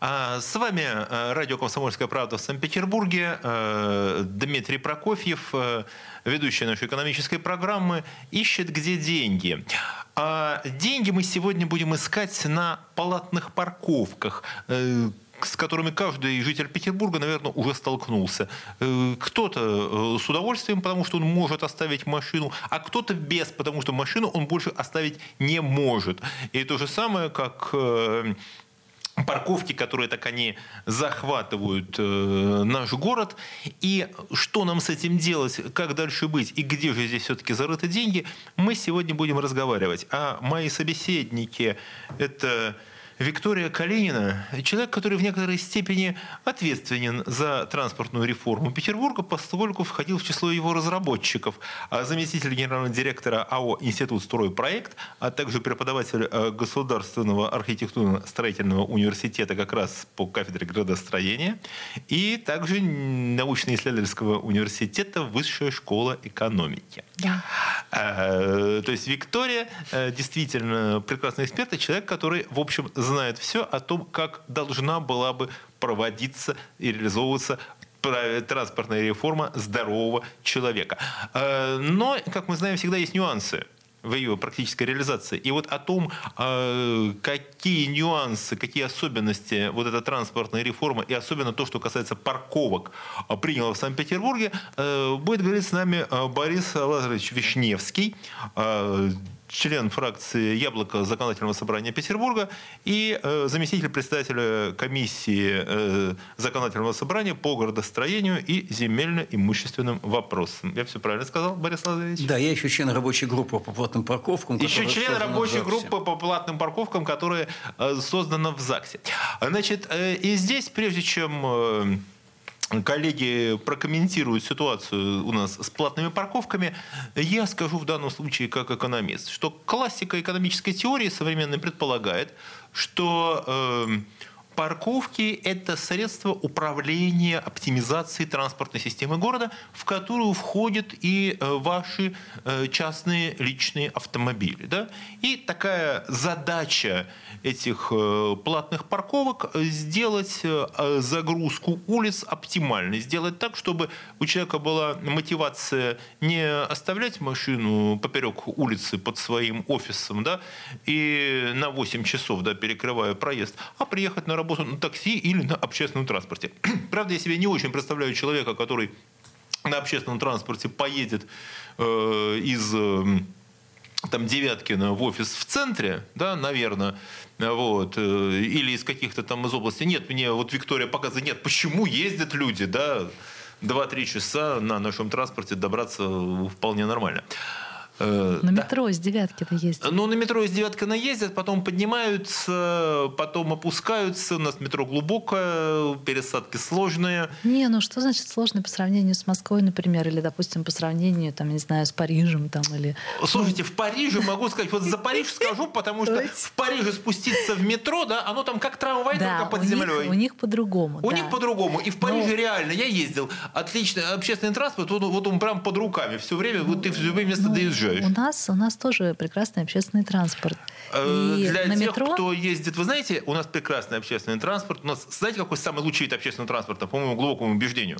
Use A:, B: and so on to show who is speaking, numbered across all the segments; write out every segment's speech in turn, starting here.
A: А, с вами э, радио «Комсомольская правда» в Санкт-Петербурге. Э, Дмитрий Прокофьев, э, ведущий нашей экономической программы, ищет где деньги. А деньги мы сегодня будем искать на палатных парковках с которыми каждый житель Петербурга, наверное, уже столкнулся. Кто-то с удовольствием, потому что он может оставить машину, а кто-то без, потому что машину он больше оставить не может. И то же самое, как парковки, которые так они захватывают э, наш город. И что нам с этим делать, как дальше быть и где же здесь все-таки зарыты деньги, мы сегодня будем разговаривать. А мои собеседники – это Виктория Калинина, человек, который в некоторой степени ответственен за транспортную реформу Петербурга, поскольку входил в число его разработчиков, а заместитель генерального директора АО «Институт стройпроект», а также преподаватель э, Государственного архитектурно-строительного университета как раз по кафедре градостроения, и также научно-исследовательского университета Высшая школа экономики. Да. А, то есть Виктория э, действительно прекрасный эксперт и человек, который, в общем, знает все о том, как должна была бы проводиться и реализовываться транспортная реформа здорового человека. Э, но, как мы знаем, всегда есть нюансы в ее практической реализации. И вот о том, э, какие нюансы, какие особенности вот эта транспортная реформа и особенно то, что касается парковок, э, приняла в Санкт-Петербурге, будет говорить с нами Борис Лазаревич Вишневский, член фракции «Яблоко» Законодательного собрания Петербурга и э, заместитель председателя комиссии э, Законодательного собрания по городостроению и земельно-имущественным вопросам. Я все правильно сказал, Борис Лазаревич?
B: Да, я еще член рабочей группы по платным парковкам.
A: Еще член рабочей группы по платным парковкам, которая э, создана в ЗАГСе. Значит, и здесь, прежде чем коллеги прокомментируют ситуацию у нас с платными парковками, я скажу в данном случае как экономист, что классика экономической теории современной предполагает, что э, парковки – это средство управления, оптимизации транспортной системы города, в которую входят и э, ваши э, частные личные автомобили. Да? И такая задача этих э, платных парковок сделать загрузку улиц оптимальной, сделать так, чтобы у человека была мотивация не оставлять машину поперек улицы под своим офисом да, и на 8 часов да, перекрывая проезд, а приехать на работу работу на такси или на общественном транспорте. Правда, я себе не очень представляю человека, который на общественном транспорте поедет э, из э, там Девяткина в офис в центре, да, наверное, вот, э, или из каких-то там из области. Нет, мне вот Виктория показывает, нет, почему ездят люди, да, 2-3 часа на нашем транспорте добраться вполне нормально.
C: Э, на да. метро с Девяткина ездят.
A: Ну, на метро с Девяткина ездят, потом поднимаются, потом опускаются. У нас метро глубокое, пересадки сложные.
C: Не, ну что значит сложно по сравнению с Москвой, например, или, допустим, по сравнению, там, не знаю, с Парижем там или...
A: Слушайте, в Париже могу сказать, вот за Париж скажу, потому что в Париже спуститься в метро, да, оно там как трамвай, да, только под землей.
C: у них по-другому.
A: У них по-другому. И в Париже реально, я ездил, отличный общественный транспорт, вот, вот он прям под руками все время, вот ты в любое место ну, доезжаешь
C: уезжаешь. У нас, у нас тоже прекрасный общественный транспорт.
A: Э, И Для на тех, метро... кто ездит, вы знаете, у нас прекрасный общественный транспорт. У нас, знаете, какой самый лучший вид общественного транспорта, по моему глубокому убеждению?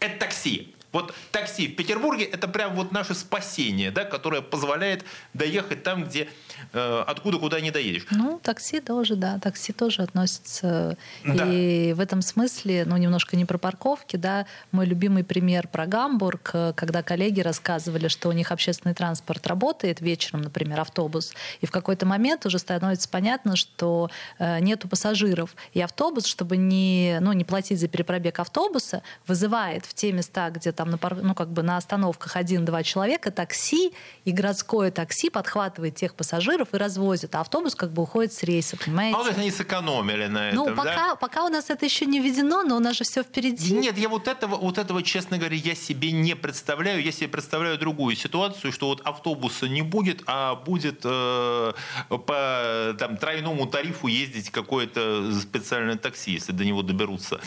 A: Это такси. Вот такси в Петербурге это прям вот наше спасение, да, которое позволяет доехать там, где э, откуда куда не доедешь.
C: Ну, такси тоже, да, такси тоже относится. Да. И в этом смысле, ну, немножко не про парковки, да, мой любимый пример про Гамбург, э, когда коллеги рассказывали, что у них общественный транспорт работает вечером, например, автобус, и в какой-то момент уже становится понятно, что э, нету пассажиров. И автобус, чтобы не, ну, не платить за перепробег автобуса, вызывает в те места, где там там на, ну, как бы на остановках один-два человека, такси и городское такси подхватывает тех пассажиров и развозит, а автобус как бы уходит с рейса, понимаете?
A: А вот они сэкономили на
C: ну,
A: этом,
C: пока,
A: да?
C: пока у нас это еще не введено, но у нас же все впереди.
A: Нет, я вот этого, вот этого, честно говоря, я себе не представляю. Я себе представляю другую ситуацию, что вот автобуса не будет, а будет э, по там, тройному тарифу ездить какое-то специальное такси, если до него доберутся.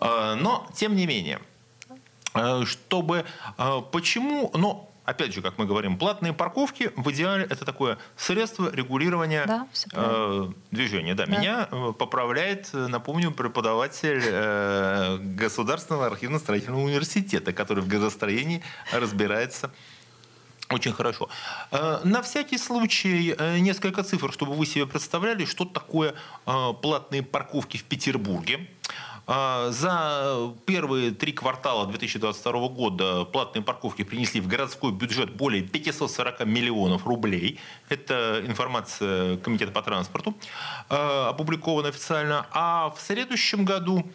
A: Э, но, тем не менее, чтобы... Э, почему... Но опять же, как мы говорим, платные парковки в идеале это такое средство регулирования
C: да,
A: э, движения. Да, да. Меня э, поправляет, напомню, преподаватель э, Государственного архивно-строительного университета, который в градостроении разбирается очень хорошо. Э, на всякий случай э, несколько цифр, чтобы вы себе представляли, что такое платные парковки в Петербурге. А, за первые три квартала 2022 года платные парковки принесли в городской бюджет более 540 миллионов рублей. Это информация Комитета по транспорту, а, опубликована официально. А в следующем году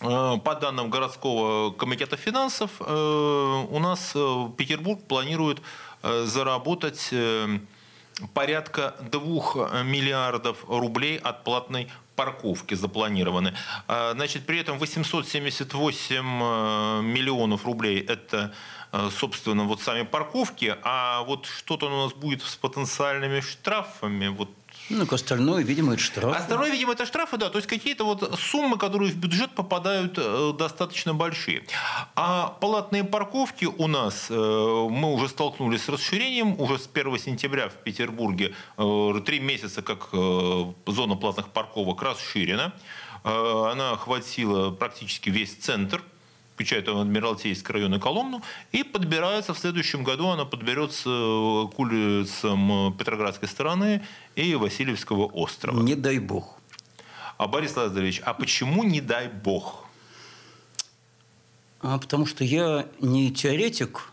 A: а, по данным городского комитета финансов, у нас Петербург планирует заработать э, порядка 2 миллиардов рублей от платной парковки запланированы. А, значит, при этом 878 э, миллионов рублей – это э, собственно, вот сами парковки, а вот что-то у нас будет с потенциальными штрафами, вот
B: ну, остальное, видимо, это штрафы.
A: Остальное, видимо, это штрафы, да. То есть какие-то вот суммы, которые в бюджет попадают, э, достаточно большие. А платные парковки у нас, э, мы уже столкнулись с расширением. Уже с 1 сентября в Петербурге э, три месяца как зона платных парковок расширена. Она охватила практически весь центр включая там Адмиралтейский район и Коломну, и подбирается в следующем году, она подберется к улицам Петроградской стороны и Васильевского острова.
B: Не дай бог.
A: А Борис Лазаревич, а почему не дай бог?
B: А потому что я не теоретик,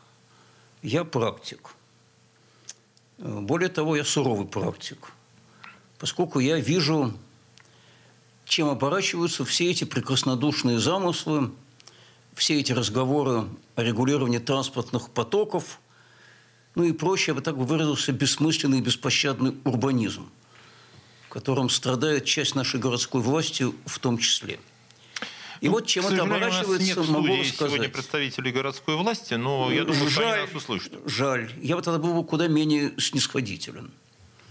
B: я практик. Более того, я суровый практик. Поскольку я вижу, чем оборачиваются все эти прекраснодушные замыслы – все эти разговоры о регулировании транспортных потоков, ну и проще, я бы так выразился, бессмысленный и беспощадный урбанизм, которым страдает часть нашей городской власти в том числе. И ну, вот чем это оборачивается,
A: нет
B: могу сказать.
A: сегодня представителей городской власти, но я думаю, жаль, что они нас услышат.
B: Жаль. Я бы тогда был куда менее снисходителен.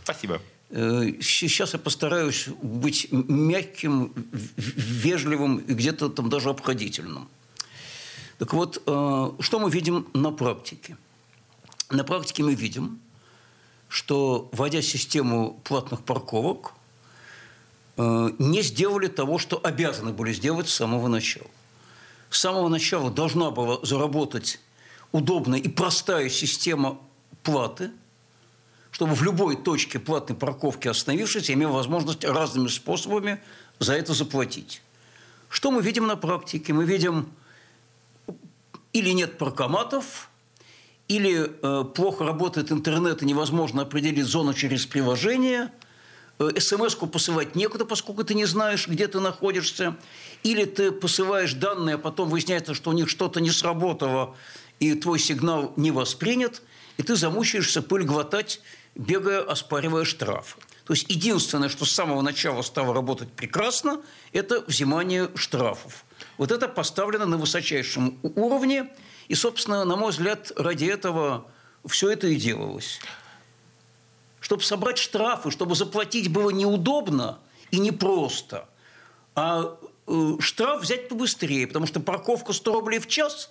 A: Спасибо.
B: Э, сейчас я постараюсь быть мягким, вежливым и где-то там даже обходительным. Так вот, э, что мы видим на практике? На практике мы видим, что, вводя систему платных парковок, э, не сделали того, что обязаны были сделать с самого начала. С самого начала должна была заработать удобная и простая система платы, чтобы в любой точке платной парковки остановившись, имел возможность разными способами за это заплатить. Что мы видим на практике? Мы видим или нет паркоматов, или э, плохо работает интернет и невозможно определить зону через приложение, э, смс-ку посылать некуда, поскольку ты не знаешь, где ты находишься, или ты посылаешь данные, а потом выясняется, что у них что-то не сработало, и твой сигнал не воспринят, и ты замучаешься пыль глотать, бегая, оспаривая штрафы. То есть единственное, что с самого начала стало работать прекрасно, это взимание штрафов. Вот это поставлено на высочайшем уровне. И, собственно, на мой взгляд, ради этого все это и делалось. Чтобы собрать штрафы, чтобы заплатить было неудобно и непросто, а э, штраф взять побыстрее, потому что парковка 100 рублей в час,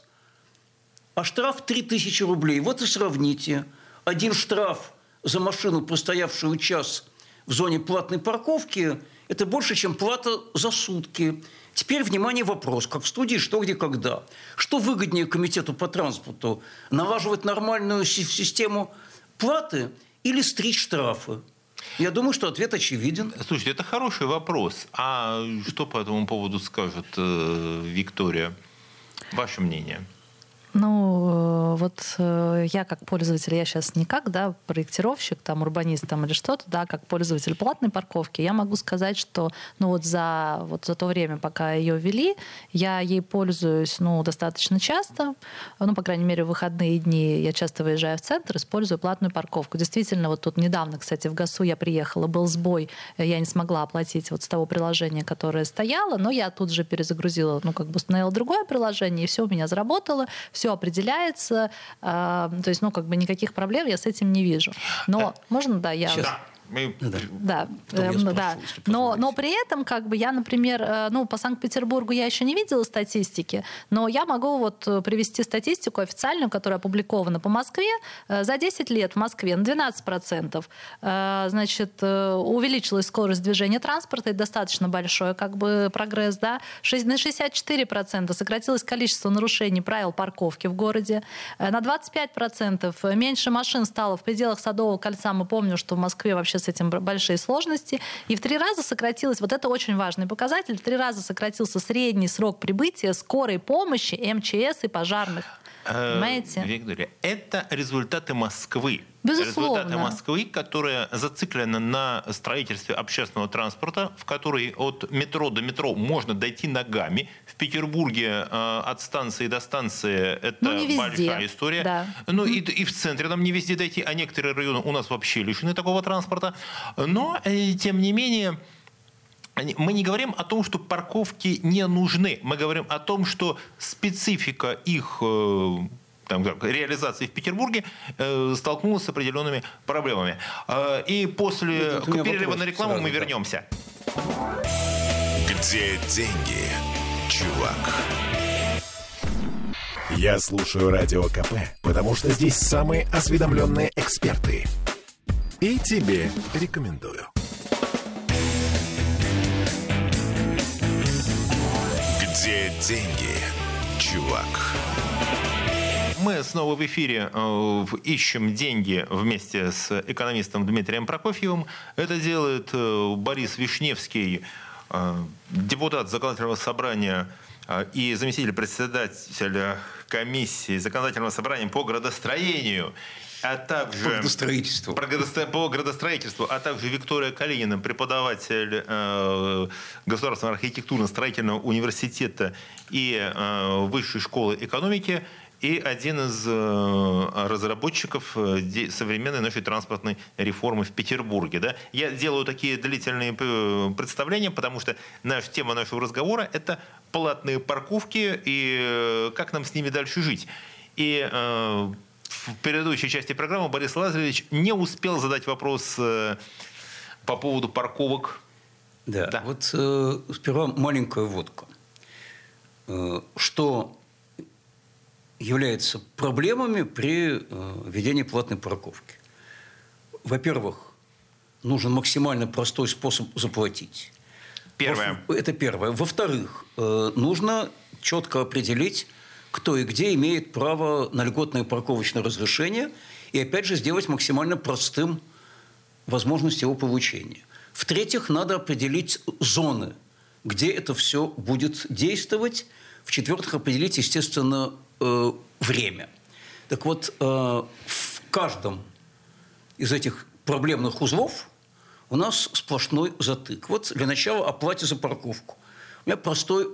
B: а штраф 3000 рублей. Вот и сравните. Один штраф за машину, простоявшую час в зоне платной парковки, это больше, чем плата за сутки. Теперь, внимание, вопрос, как в студии «Что, где, когда». Что выгоднее комитету по транспорту? Налаживать нормальную систему платы или стричь штрафы? Я думаю, что ответ очевиден.
A: Слушайте, это хороший вопрос. А что по этому поводу скажет э, Виктория? Ваше мнение?
C: Ну, вот э, я как пользователь, я сейчас не как да, проектировщик, там, урбанист там, или что-то, да, как пользователь платной парковки, я могу сказать, что ну, вот за, вот за то время, пока ее ввели, я ей пользуюсь ну, достаточно часто, ну, по крайней мере, в выходные дни я часто выезжаю в центр, использую платную парковку. Действительно, вот тут недавно, кстати, в ГАСУ я приехала, был сбой, я не смогла оплатить вот с того приложения, которое стояло, но я тут же перезагрузила, ну, как бы установила другое приложение, и все у меня заработало, все определяется, э, то есть, ну, как бы никаких проблем я с этим не вижу. Но э, можно, да, я...
A: Сейчас. Мы... Да,
C: да. Эм, да. Но, но при этом, как бы, я, например, э, ну, по Санкт-Петербургу я еще не видела статистики, но я могу вот э, привести статистику официальную, которая опубликована по Москве. Э, за 10 лет в Москве на 12% значит, увеличилась скорость движения транспорта, это достаточно большой как бы прогресс, да. На 64% сократилось количество нарушений правил парковки в городе. На 25% меньше машин стало в пределах Садового кольца. Мы помним, что в Москве вообще с этим большие сложности. И в три раза сократилось, вот это очень важный показатель, в три раза сократился средний срок прибытия скорой помощи, МЧС и пожарных. Э, Понимаете?
A: Виктория, это результаты Москвы.
C: Безусловно.
A: Результаты Москвы, которая зациклена на строительстве общественного транспорта, в которой от метро до метро можно дойти ногами. В Петербурге э, от станции до станции это
C: ну,
A: большая история. Да. Ну и, и в центре нам не везде дойти, а некоторые районы у нас вообще лишены такого транспорта. Но, э, тем не менее, мы не говорим о том, что парковки не нужны. Мы говорим о том, что специфика их э, там, реализации в Петербурге э, столкнулась с определенными проблемами. Э, и после ну, перерыва на рекламу сразу, мы вернемся.
D: Где деньги, чувак? Я слушаю Радио КП, потому что здесь самые осведомленные эксперты. И тебе рекомендую. Где деньги, чувак?
A: Мы снова в эфире э, ищем деньги вместе с экономистом Дмитрием Прокофьевым. Это делает э, Борис Вишневский, депутат законодательного собрания и заместитель председателя комиссии законодательного собрания по градостроению а также...
B: По градостроительству.
A: По градостроительству, а также Виктория Калинина, преподаватель э, Государственного архитектурно-строительного университета и э, Высшей школы экономики, и один из э, разработчиков э, современной нашей транспортной реформы в Петербурге. Да? Я делаю такие длительные э, представления, потому что наша тема нашего разговора – это платные парковки и как нам с ними дальше жить. И в предыдущей части программы Борис Лазаревич не успел задать вопрос по поводу парковок.
B: Да, да. вот э, сперва маленькая водка. Э, что является проблемами при э, введении платной парковки? Во-первых, нужен максимально простой способ заплатить.
A: Первое.
B: Это первое. Во-вторых, э, нужно четко определить кто и где имеет право на льготное парковочное разрешение, и опять же сделать максимально простым возможность его получения. В-третьих, надо определить зоны, где это все будет действовать. В-четвертых, определить, естественно, э, время. Так вот, э, в каждом из этих проблемных узлов у нас сплошной затык. Вот для начала оплате за парковку. У меня простой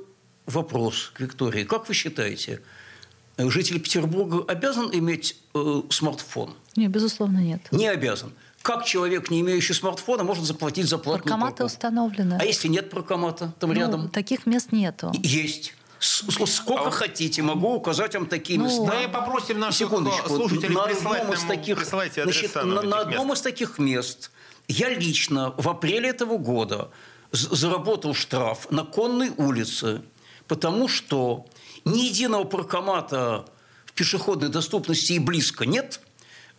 B: вопрос к Виктории. Как вы считаете, житель Петербурга обязан иметь э, смартфон?
C: Нет, безусловно, нет.
B: Не обязан. Как человек, не имеющий смартфона, может заплатить за платную
C: Паркоматы
B: парковку?
C: установлены.
B: А если нет паркомата там ну, рядом?
C: Таких мест нету.
B: Есть. Сколько а хотите, могу указать вам такие ну, места.
A: Мы попросим наших слушателей
B: на одном из таких, значит, на, на одном мест. из таких мест я лично в апреле этого года заработал штраф на Конной улице потому что ни единого паркомата в пешеходной доступности и близко нет,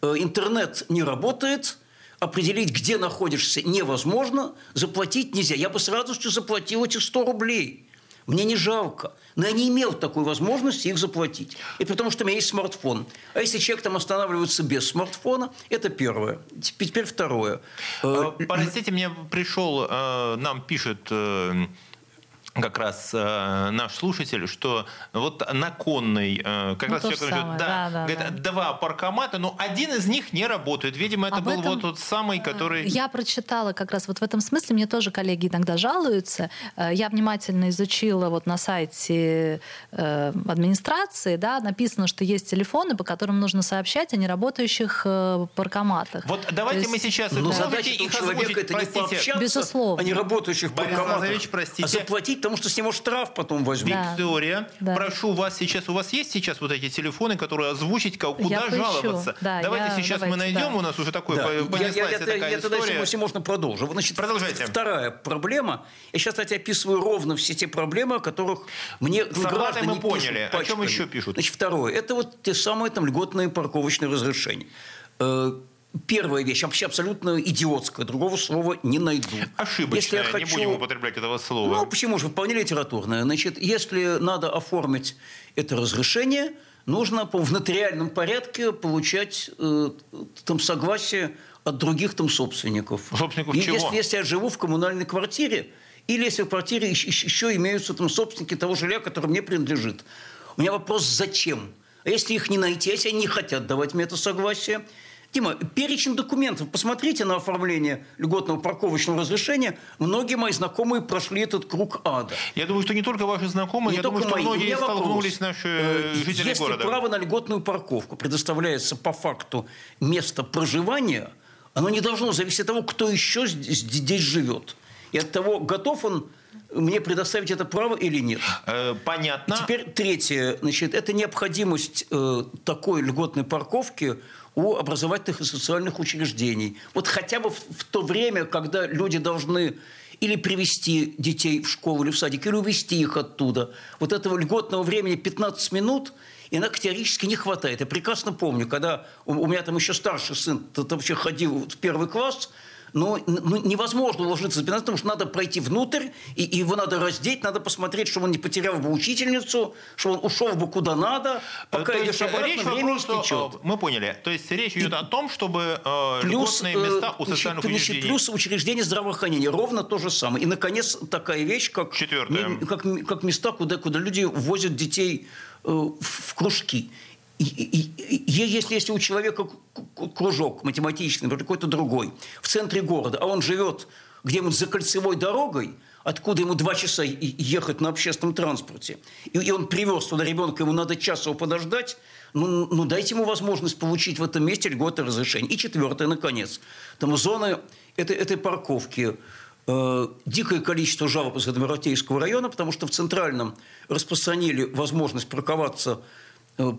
B: э, интернет не работает, определить, где находишься, невозможно, заплатить нельзя. Я бы с радостью заплатил эти 100 рублей. Мне не жалко. Но я не имел такой возможности их заплатить. И потому что у меня есть смартфон. А если человек там останавливается без смартфона, это первое. Теперь второе.
A: Э, простите, мне пришел, э, нам пишет как раз э, наш слушатель, что вот на конной, э, как
C: Ну,
A: раз человек говорит, да,
C: да, да,
A: говорит,
C: да.
A: два паркомата, но один из них не работает. Видимо, это
C: Об
A: был
C: этом,
A: вот тот самый, который...
C: Я прочитала как раз вот в этом смысле, мне тоже коллеги иногда жалуются. Э, Я внимательно изучила вот на сайте э, администрации, да, написано, что есть телефоны, по которым нужно сообщать о неработающих э, паркоматах.
A: Вот давайте
C: То
A: мы
C: есть-
A: сейчас...
B: Но
A: вы
B: задача
A: их
B: человека
A: озвучить,
B: это не
A: простите?
B: пообщаться
C: Безусловно.
B: о неработающих
A: Борис
B: банкоматах,
A: Лазаревич, простите.
B: а заплатить, потому что с него штраф потом возьмут.
C: Да.
A: Виктория,
C: Да.
A: прошу вас сейчас, у вас есть сейчас вот эти телефоны, которые озвучить, куда
C: Я
A: жаловаться?
C: Да,
A: давайте
C: я-
A: сейчас мы
C: давайте,
A: найдем,
C: да.
A: у нас уже такой
B: Да.
A: по-
B: Я- я,
A: понеслась
B: я,
A: такая
B: я тогда,
A: история.
B: если можно, продолжу. Значит,
A: Продолжайте.
B: Вторая проблема. Я сейчас, кстати, описываю ровно все те проблемы, о которых мне
A: С оплатой
B: граждане
A: мы поняли.
B: пишут
A: О чем еще пишут?
B: Значит, второе. Это вот те самые там льготные парковочные разрешения. Первая вещь, вообще абсолютно идиотская, другого слова не найду.
A: Ошибочная,
B: Если я
A: не
B: хочу-
A: будем употреблять этого слова.
B: Ну, почему же? Вполне литературное. Значит, если надо оформить это разрешение, нужно по, в нотариальном порядке получать э, там согласие от других там собственников.
A: Собственников
B: И
A: чего?
B: Если, если я живу в коммунальной квартире, или если в квартире еще, имеются там собственники того жилья, которое мне принадлежит. У меня вопрос, зачем? А если их не найти, если они не хотят давать мне это согласие? Дима, перечень документов. Посмотрите на оформление льготного парковочного разрешения. Многие мои знакомые прошли этот круг ада.
A: Я думаю, что не только ваши знакомые,
B: Не
A: я
B: только
A: думаю, что
B: мои.
A: Многие
B: меня вопрос.
A: столкнулись наши
B: Э,
A: жители
B: Если
A: города.
B: право на льготную парковку предоставляется по факту места проживания, оно не должно зависеть от того, кто еще здесь, здесь живет. И от того, готов он мне предоставить это право или нет.
A: Э, Понятно.
B: Теперь третье. Значит, это необходимость э, такой льготной парковки у образовательных и социальных учреждений. Вот хотя бы в, в то время, когда люди должны или привести детей в школу или в садик, или увезти их оттуда. Вот этого льготного времени 15 минут иногда теоретически не хватает. Я прекрасно помню, когда у, у меня там еще старший сын вообще ходил в первый класс, но ну, невозможно уложиться за 15, потому что надо пройти внутрь, и, и его надо раздеть, надо посмотреть, чтобы он не потерял бы учительницу, чтобы он ушел бы куда надо, пока
A: То
B: идешь обратно,
A: речь
B: время
A: вопрос, что,
B: истечет.
A: э, Мы поняли. То есть речь идет о том, чтобы э,
B: Плюс, э,
A: места у социальных
B: значит,
A: учреждений.
B: плюс учреждения здравоохранения. Ровно то же самое. И, наконец, такая вещь, как,
A: Четвертое.
B: как, как места, куда, куда люди возят детей э, в кружки. Если, если у человека кружок математический, например, какой-то другой, в центре города, а он живет где-нибудь за кольцевой дорогой, откуда ему два часа ехать на общественном транспорте, и, он привез туда ребенка, ему надо час его подождать, ну, ну дайте ему возможность получить в этом месте льготное разрешение. И четвертое, наконец, там зоны этой, этой парковки, э, дикое количество жалоб из Адмиралтейского района, потому что в Центральном распространили возможность парковаться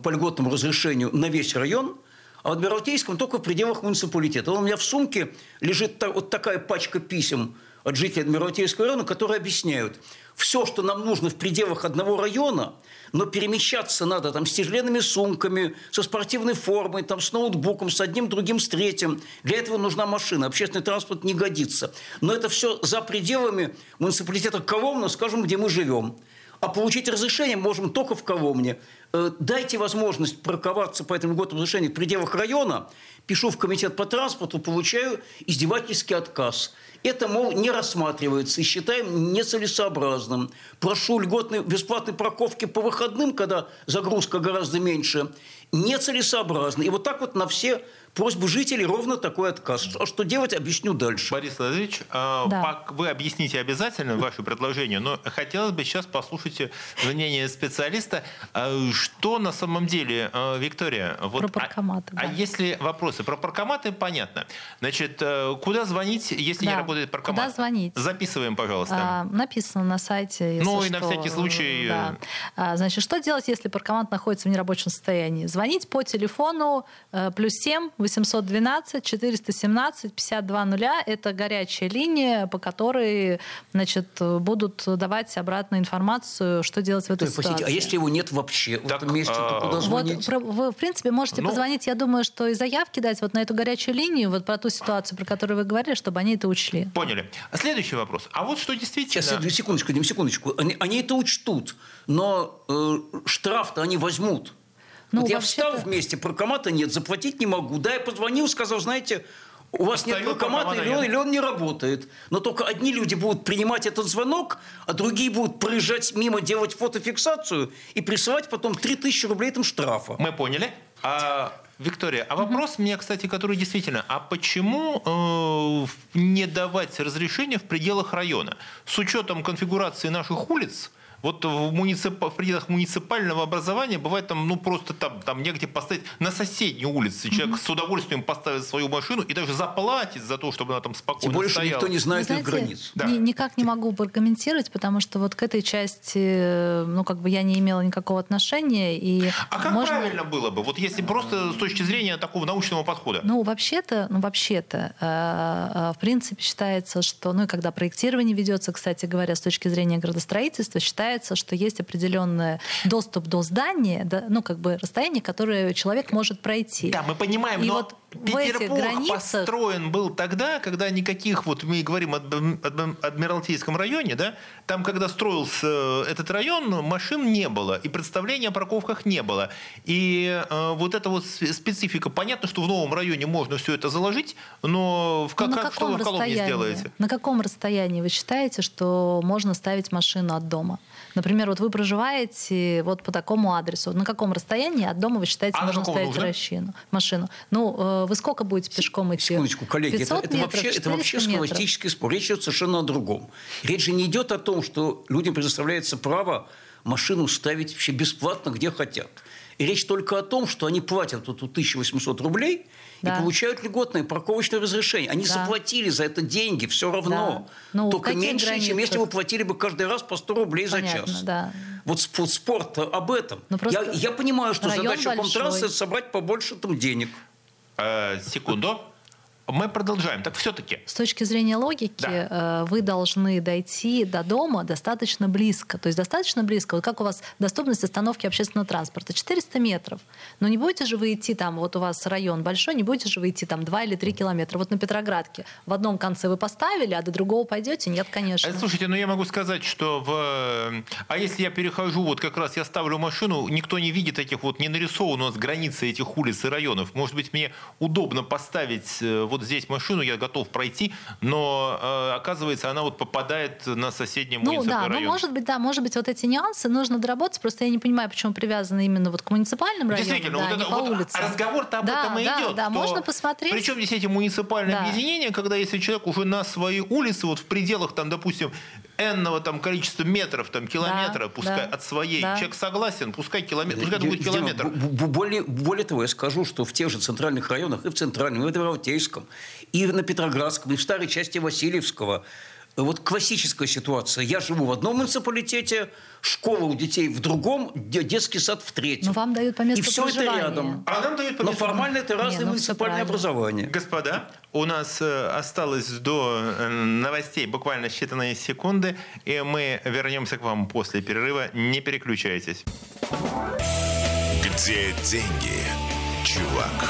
B: по льготному разрешению на весь район, а в Адмиралтейском только в пределах муниципалитета. У меня в сумке лежит та- вот такая пачка писем от жителей Адмиралтейского района, которые объясняют, все, что нам нужно в пределах одного района, но перемещаться надо там с тяжеленными сумками, со спортивной формой, там, с ноутбуком, с одним, другим, с третьим. Для этого нужна машина. Общественный транспорт не годится. Но это все за пределами муниципалитета Коломна, скажем, где мы живем. А получить разрешение можем только в Коломне. Э, Дайте возможность парковаться по этому льготному разрешению в пределах района. Пишу в комитет по транспорту, получаю издевательский отказ. Это, мол, не рассматривается и считаем нецелесообразным. Прошу льготной бесплатной парковки по выходным, когда загрузка гораздо меньше. Нецелесообразно. И вот так вот на все просьбы жителей ровно такой отказ. А что делать, объясню дальше.
A: Борис Владимирович, э,
C: Да.
A: вы объясните обязательно ваше предложение, но хотелось бы сейчас послушать мнение специалиста. Э, Что на самом деле, э, Виктория? Вот,
C: Про
A: а-
C: паркоматы,
A: А,
C: да.
A: если вопросы про паркоматы, понятно. Значит, э, куда звонить, если не
C: Да,
A: работает паркомат?
C: куда звонить?
A: Записываем, пожалуйста.
C: А, написано на сайте. если
A: Ну, и на
C: что.
A: всякий случай,
C: Да. А, значит, что делать, если паркомат находится в нерабочем состоянии? Звонить по телефону э, плюс 7 812 417 52 нуля. Это горячая линия, по которой значит, будут давать обратно информацию, что делать в этой
B: Ой,
C: ситуации.
B: простите, а если его нет вообще в
A: Так,
B: этом месте, то куда
A: Вот
B: звонить?
C: Вот, про- вы, в принципе, можете
A: Ну.
C: позвонить, я думаю, что и заявки дать вот на эту горячую линию, вот про ту ситуацию, про которую вы говорили, чтобы они это учли.
A: Поняли. А Следующий вопрос. А вот что действительно...
B: Сейчас, секундочку, Дим, секундочку. Они, они это учтут, но э, штраф-то они возьмут.
C: Ну,
B: вот я встал вместе, паркомата нет, заплатить не могу. Да, я позвонил, сказал, знаете, у вас нет банкомата, или он, или он не работает. Но только одни люди будут принимать этот звонок, а другие будут проезжать мимо, делать фотофиксацию и присылать потом 3000 рублей там штрафа.
A: Мы поняли. А, Виктория, а вопрос мне, кстати, который действительно, а почему э, не давать разрешение в пределах района? С учетом конфигурации наших улиц, вот в, муницип... в пределах муниципального образования бывает там, ну, просто там, там негде поставить на соседней улице. Человек mm-hmm. с удовольствием поставит свою машину и даже заплатит за то, чтобы она там спокойно
B: Тем более,
A: стояла.
B: никто не знает Вы их границ.
C: Да. Ни, никак не могу прокомментировать, потому что вот к этой части, ну, как бы я не имела никакого отношения. И
A: а как можно... правильно было бы? Вот если просто с точки зрения такого научного подхода.
C: Ну, вообще-то, ну, вообще-то, э, э, в принципе, считается, что, ну, и когда проектирование ведется, кстати говоря, с точки зрения градостроительства, считается, считается, что есть определенный доступ до здания, да, ну, как бы расстояние, которое человек может пройти.
A: Да, мы понимаем,
C: и
A: но
C: вот
A: Петербург построен был тогда, когда никаких, вот мы говорим о Адмиралтейском районе, да, там, когда строился э, этот район, машин не было, и представления о парковках не было. И э, вот эта вот специфика, понятно, что в новом районе можно все это заложить, но в, как,
C: но
A: на
C: каком
A: что вы в Коломне сделаете?
C: На каком расстоянии вы считаете, что можно ставить машину от дома? Например, вот вы проживаете вот по такому адресу. На каком расстоянии от дома вы считаете а можно ставить машину? машину? Ну, э, вы сколько будете пешком идти?
B: Секундочку, коллеги, это, это, метров, вообще, это вообще схоластический спор. Речь идет совершенно о другом. Речь же не идет о том, что людям предоставляется право машину ставить вообще бесплатно, где хотят. И речь только о том, что они платят вот 1800 рублей – да. и получают льготное парковочное разрешение. Они да. заплатили за это деньги, все равно. Да. Ну, Только меньше, границах? чем если вы платили бы каждый раз по 100 рублей Понятно, за час. Да. Вот спорт об этом. Ну, я, я понимаю, что задача Комтранса – это собрать побольше там денег.
A: Э, секунду мы продолжаем. Так все-таки.
C: С точки зрения логики, да. Э, вы должны дойти до дома достаточно близко. То есть достаточно близко. Вот как у вас доступность остановки общественного транспорта? 400 метров. Но не будете же вы идти там, вот у вас район большой, не будете же вы идти там 2 или 3 километра. Вот на Петроградке в одном конце вы поставили, а до другого пойдете? Нет, конечно.
A: Э, слушайте, ну я могу сказать, что в... А если я перехожу, вот как раз я ставлю машину, никто не видит этих вот, не нарисовано у нас границы этих улиц и районов. Может быть, мне удобно поставить э, вот вот здесь машину, я готов пройти, но э, оказывается, она вот попадает на соседний ну,
C: да,
A: район.
C: Ну, может быть, да, может быть, вот эти нюансы нужно доработать, просто я не понимаю, почему привязаны именно вот к муниципальным районам,
A: Действительно,
C: да,
A: вот
C: не
A: это,
C: по
A: вот
C: улице.
A: Разговор-то об да, этом и
C: да,
A: идет.
C: Да, можно посмотреть.
A: Причем здесь эти муниципальные да. объединения, когда если человек уже на своей улице, вот в пределах, там, допустим, энного там количества метров, там, километра, да, пускай да, от своей, да. человек согласен, пускай километр, пускай это будет километр.
B: Более, более того, я скажу, что в тех же центральных районах, и в центральном, и в Адмиралтейском, и на Петроградском, и в старой части Васильевского. Вот классическая ситуация. Я живу в одном муниципалитете, школа у детей в другом, детский сад в третьем.
C: Но вам дают по месту
B: И все это рядом.
A: А нам дают по
B: Но формально это разные Не, ну, муниципальные образования.
A: Господа, у нас э, осталось до э, новостей буквально считанные секунды, и мы вернемся к вам после перерыва. Не переключайтесь.
D: Где деньги, чувак?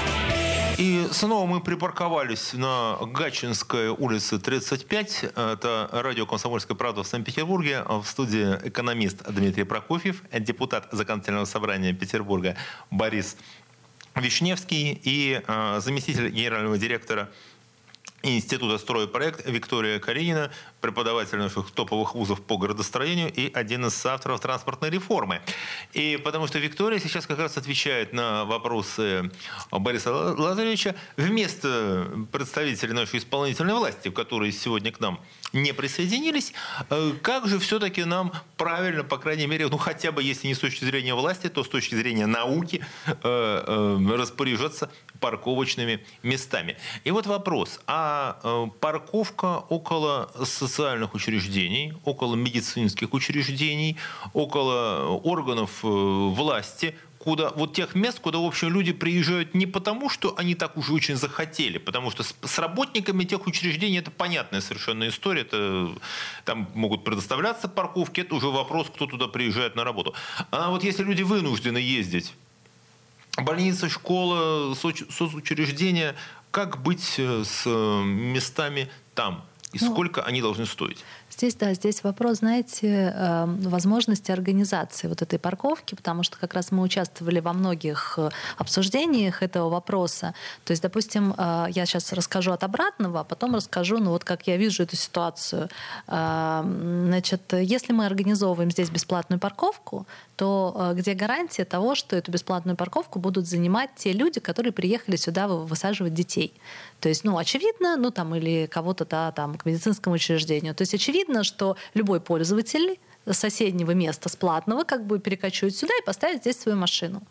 A: И снова мы припарковались на Гачинской улице 35. Это радио «Комсомольская правда» в Санкт-Петербурге. В студии экономист Дмитрий Прокофьев, депутат Законодательного собрания Петербурга Борис Вишневский и э, заместитель генерального директора Института стройпроект Виктория Каринина, преподаватель наших топовых вузов по градостроению и один из авторов транспортной реформы. И потому что Виктория сейчас как раз отвечает на вопросы Бориса Лазаревича вместо представителей нашей исполнительной власти, которые сегодня к нам не присоединились, э, как же все-таки нам правильно, по крайней мере, ну хотя бы если не с точки зрения власти, то с точки зрения науки э, э, распоряжаться парковочными местами. И вот вопрос, а парковка около социальных учреждений, около медицинских учреждений, около органов власти куда, вот тех мест, куда, в общем, люди приезжают не потому, что они так уже очень захотели, потому что с, с работниками тех учреждений это понятная совершенно история, это, там могут предоставляться парковки, это уже вопрос, кто туда приезжает на работу. А вот если люди вынуждены ездить больница, школа, соцучреждения. Как быть с местами там? И ну, сколько они должны стоить?
C: Здесь, да, здесь вопрос, знаете, эм, возможности организации вот этой парковки, потому что как раз мы участвовали во многих э, обсуждениях этого вопроса. То есть, допустим, э, я сейчас расскажу от обратного, а потом расскажу, ну вот как я вижу эту ситуацию. Значит, если мы организовываем здесь бесплатную парковку, то э, где гарантия того, что эту бесплатную парковку будут занимать те люди, которые приехали сюда высаживать детей? То есть, ну, очевидно, ну, там, или кого-то, да, там, к медицинскому учреждению. То есть, очевидно, что любой пользователь соседнего места с платного как бы перекочует сюда и поставит здесь свою машину.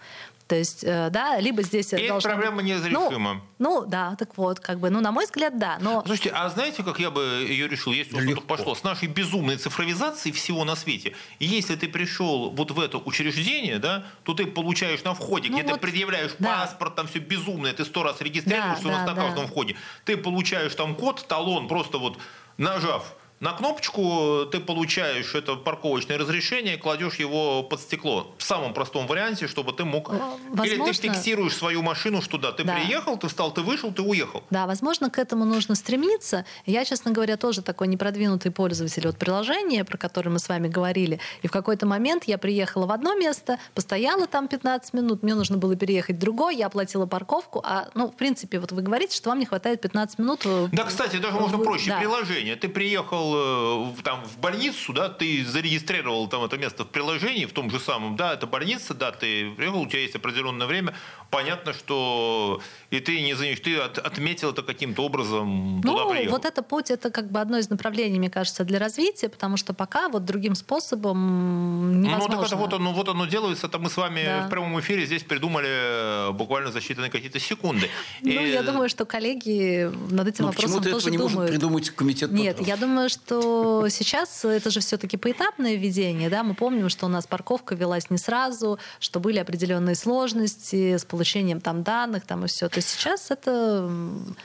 C: То есть, э, да, либо здесь...
A: И должна... проблема неразрешима.
C: Ну, ну, да, так вот, как бы, ну, на мой взгляд, да, но...
A: Слушайте, а знаете, как я бы ее решил, если что-то пошло? С нашей безумной цифровизацией всего на свете. Если ты пришел вот в это учреждение, да, то ты получаешь на входе, ну, где вот, ты предъявляешь да. паспорт, там все безумное, ты сто раз регистрируешься да, у нас да, на каждом да. входе. Ты получаешь там код, талон, просто вот нажав на кнопочку ты получаешь это парковочное разрешение, кладешь его под стекло. В самом простом варианте, чтобы ты мог... Возможно... Или ты фиксируешь свою машину, что да, ты да. приехал, ты встал, ты вышел, ты уехал.
C: Да, возможно, к этому нужно стремиться. Я, честно говоря, тоже такой непродвинутый пользователь от приложения, про которое мы с вами говорили. И в какой-то момент я приехала в одно место, постояла там 15 минут, мне нужно было переехать в другое, я оплатила парковку. А, ну, в принципе, вот вы говорите, что вам не хватает 15 минут.
A: Э, да, кстати, даже можно проще. Да. Приложение. Ты приехал э, там, в больницу, да, ты зарегистрировал там это место в приложении, в том же самом, да, это больница, да, ты приехал, у тебя есть определенное время, понятно, что и ты не знаешь, ты от, отметил это каким-то образом ну, туда приехал.
C: вот это путь, это как бы одно из направлений, мне кажется, для развития, потому что пока вот другим способом невозможно.
A: Ну, так это вот оно, вот оно делается, это мы с вами да. в прямом эфире здесь придумали э, буквально за считанные какие-то секунды.
C: Ну, и... я думаю, что коллеги над этим Но вопросом тоже этого
B: не
C: думают.
B: может придумать комитет
C: Нет, я думаю, что сейчас это же все-таки поэтапное введение, да, мы помним, что у нас парковка велась не сразу, что были определенные сложности с получением там данных, там и все. То есть сейчас это...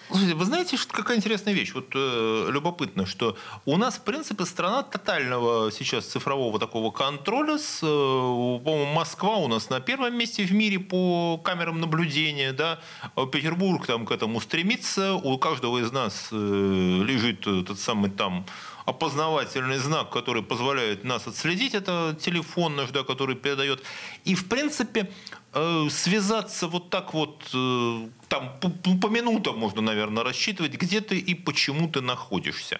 A: Слушайте, вы знаете, что какая интересная вещь? Вот э, любопытно, что у нас, в принципе, страна тотального сейчас цифрового такого контроля. С, э, по-моему, Москва у нас на первом месте в мире по камерам наблюдения, да, Петербург там к этому стремится, у каждого из нас э, лежит этот самый там опознавательный знак, который позволяет нас отследить, это телефон наш, да, который передает. И, в принципе, э, связаться вот так вот, э, там по, по минутам можно, наверное, рассчитывать, где ты и почему ты находишься.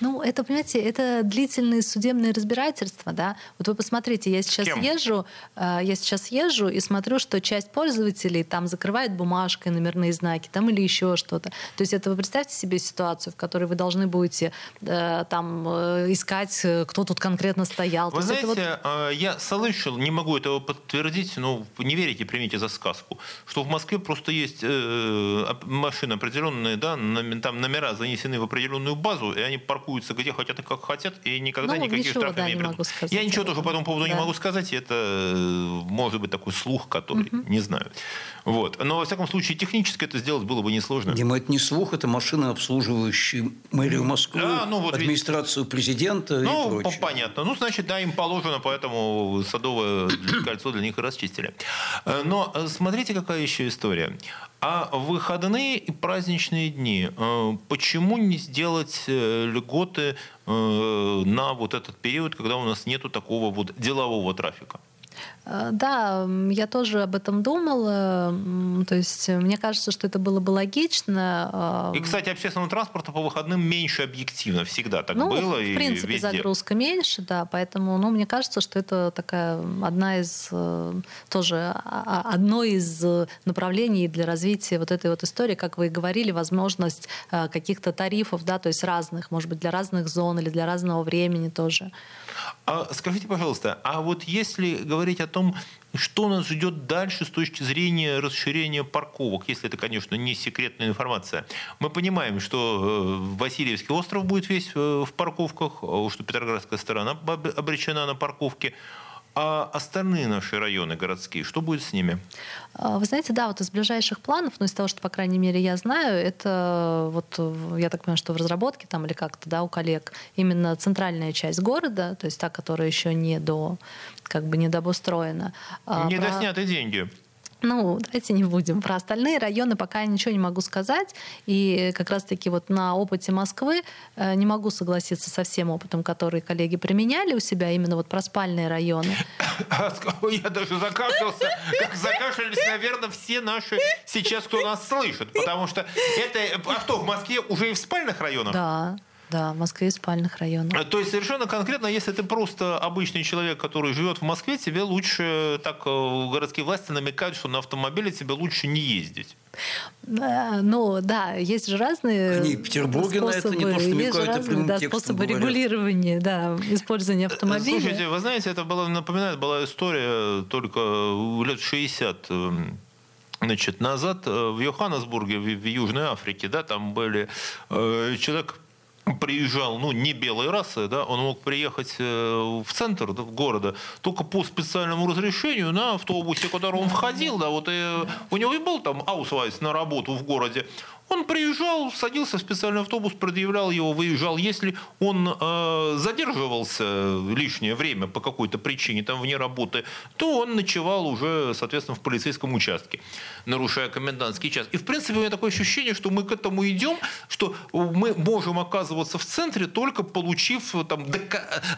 C: Ну, это, понимаете, это длительные судебные разбирательства, да. Вот вы посмотрите, я сейчас езжу, э, я сейчас езжу и смотрю, что часть пользователей там закрывает бумажкой номерные знаки, там или еще что-то. То есть это вы представьте себе ситуацию, в которой вы должны будете э, там э, искать, кто тут конкретно стоял.
A: Вы знаете, вот... Я слышал, не могу этого подтвердить, но не верите, примите за сказку, что в Москве просто есть машины определенные, да, там номера занесены в определенную базу, и они паркуют паркуются где хотят и как хотят, и никогда ну, никаких штрафов да, не, сказать Я ничего тоже по этому поводу да. не могу сказать, это э, может быть такой слух, который угу. не знаю. Вот. Но, во всяком случае, технически это сделать было бы несложно.
B: Дима, это не слух, это машины, обслуживающие мэрию Москвы, да, ну, вот администрацию президента
A: ну,
B: и прочее.
A: понятно. Ну, значит, да, им положено, поэтому Садовое кольцо для них и расчистили. Э, но э, смотрите, какая еще история. А выходные и праздничные дни, э, почему не сделать э, льготы э, на вот этот период, когда у нас нету такого вот делового трафика?
C: Э, да, я тоже об этом думала. То есть мне кажется, что это было бы логично.
A: И, кстати, общественного транспорта по выходным меньше объективно. Всегда так ну, было.
C: В принципе,
A: везде.
C: загрузка меньше, да. Поэтому, ну, мне кажется, что это такая одна из э, тоже а, а, одно из направлений для развития вот этой вот истории, как вы и говорили, возможность э, каких-то тарифов, да, то есть разных, может быть, для разных зон или для разного времени тоже.
A: А скажите, пожалуйста, а вот если говорить о том, что нас ждет дальше с точки зрения расширения парковок, если это, конечно, не секретная информация. Мы понимаем, что э, Васильевский остров будет весь э, в парковках, а что Петроградская сторона обречена на парковки. А остальные наши районы городские, что будет с ними?
C: А, вы знаете, да, вот из ближайших планов, ну, из того, что, по крайней мере, я знаю, это вот, я так понимаю, что в разработке там или как-то, да, у коллег, именно центральная часть города, то есть та, которая еще не до, как бы, не добустроена.
A: Не Про... досняты деньги.
C: Ну, давайте не будем. Про остальные районы пока я ничего не могу сказать. И как раз-таки вот на опыте Москвы э, не могу согласиться со всем опытом, который коллеги применяли у себя, именно вот про спальные районы.
A: Я даже закашлялся, как закашлялись, наверное, все наши сейчас, кто нас слышит. Потому что это... А что, в Москве уже и в спальных районах?
C: Да. Да, в Москве и спальных районах.
A: А, то есть совершенно конкретно, если ты просто обычный человек, который живет в Москве, тебе лучше, так э, городские власти намекают, что на автомобиле тебе лучше не ездить.
C: Ну да, есть же разные
B: Они в Петербурге способы, на это не то, что
C: есть же разные да, способы говорят. регулирования да, использования автомобиля.
A: Слушайте, вы знаете, это было, напоминает, была история только лет 60 эм, значит, назад э, в Йоханнесбурге, в, в Южной Африке, да, там были э, человек приезжал, ну, не белой расы, да, он мог приехать э, в центр да, города только по специальному разрешению на автобусе, куда он входил, да, вот и, у него и был там аусвайс на работу в городе. Он приезжал, садился в специальный автобус, предъявлял его, выезжал. Если он э, задерживался лишнее время по какой-то причине, там вне работы, то он ночевал уже, соответственно, в полицейском участке, нарушая комендантский час. И, в принципе, у меня такое ощущение, что мы к этому идем, что мы можем оказываться в центре, только получив, там,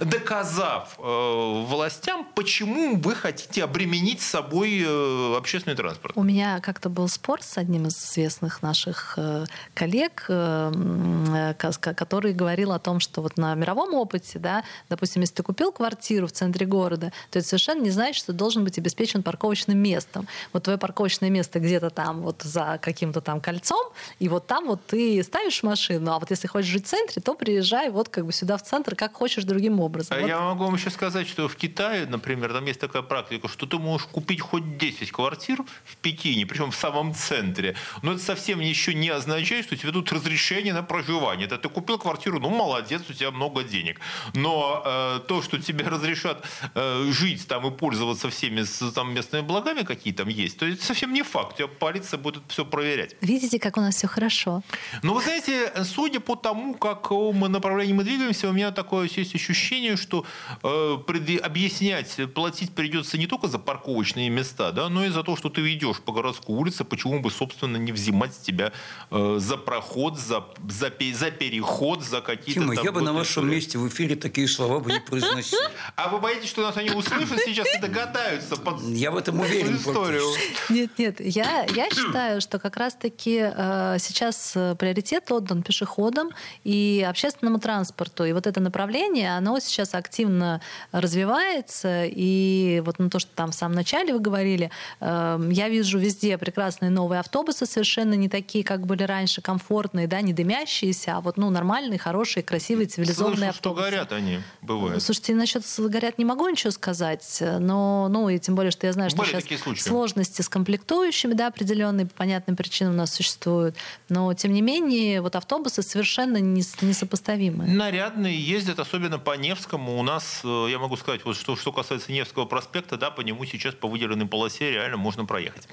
A: доказав э, властям, почему вы хотите обременить собой э, общественный транспорт.
C: У меня как-то был спор с одним из известных наших Э, коллег, э, который говорил о том, что вот на мировом опыте, да, допустим, если ты купил квартиру в центре города, то это совершенно не значит, что ты должен быть обеспечен парковочным местом. Вот твое парковочное место где-то там вот за каким-то там кольцом, и вот там вот ты ставишь машину, а вот если хочешь жить в центре, то приезжай вот как бы сюда в центр, как хочешь другим образом.
A: А
C: вот.
A: я могу вам еще сказать, что в Китае, например, там есть такая практика, что ты можешь купить хоть 10 квартир в Пекине, причем в самом центре, но это совсем еще не не означает, что тебе дадут разрешение на проживание. Это ты купил квартиру, ну молодец, у тебя много денег. Но э, то, что тебе разрешат э, жить там и пользоваться всеми там местными благами, какие там есть, то это совсем не факт. У тебя полиция будет все проверять.
C: Видите, как у нас все хорошо.
A: Ну, вы знаете, судя по тому, как мы направлении мы двигаемся, у меня такое есть ощущение, что э, объяснять, платить придется не только за парковочные места, да, но и за то, что ты идешь по городской улице, почему бы, собственно, не взимать с тебя Э, за проход, за, за, за переход, за какие-то
B: Тима, я бы на вашем истории. месте в эфире такие слова бы не произносил.
A: А вы боитесь, что нас они услышат сейчас и догадаются под
B: Я в этом уверен.
A: Историю.
C: Нет, нет, я, я считаю, что как раз-таки э, сейчас э, приоритет отдан пешеходам и общественному транспорту. И вот это направление, оно сейчас активно развивается. И вот на то, что там в самом начале вы говорили, э, я вижу везде прекрасные новые автобусы, совершенно не такие, как были раньше, комфортные, да, не дымящиеся, а вот ну, нормальные, хорошие, красивые, цивилизованные Слышу,
A: автобусы. что горят они, бывают.
C: Слушайте, насчет горят не могу ничего сказать, но, ну, и тем более, что я знаю, что Были сейчас сложности с комплектующими, да, определенные по понятным причинам у нас существуют, но, тем не менее, вот автобусы совершенно несопоставимы.
A: Нарядные ездят, особенно по Невскому. У нас, э, я могу сказать, вот что, что касается Невского проспекта, да, по нему сейчас по выделенной полосе реально можно проехать.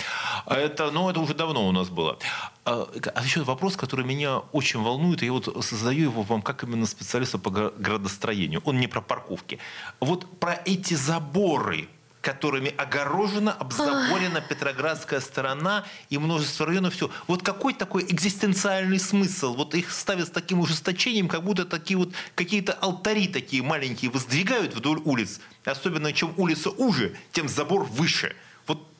A: А это, ну, это уже давно у нас было. А, а еще вопрос, который меня очень волнует, и я вот задаю его вам как именно специалиста по градостроению. Он не про парковки. Вот про эти заборы, которыми огорожена, обзаборена Петроградская сторона и множество районов. Все. Вот какой такой экзистенциальный смысл? Вот их ставят с таким ужесточением, как будто такие вот какие-то алтари такие маленькие воздвигают вдоль улиц. Особенно чем улица уже, тем забор выше.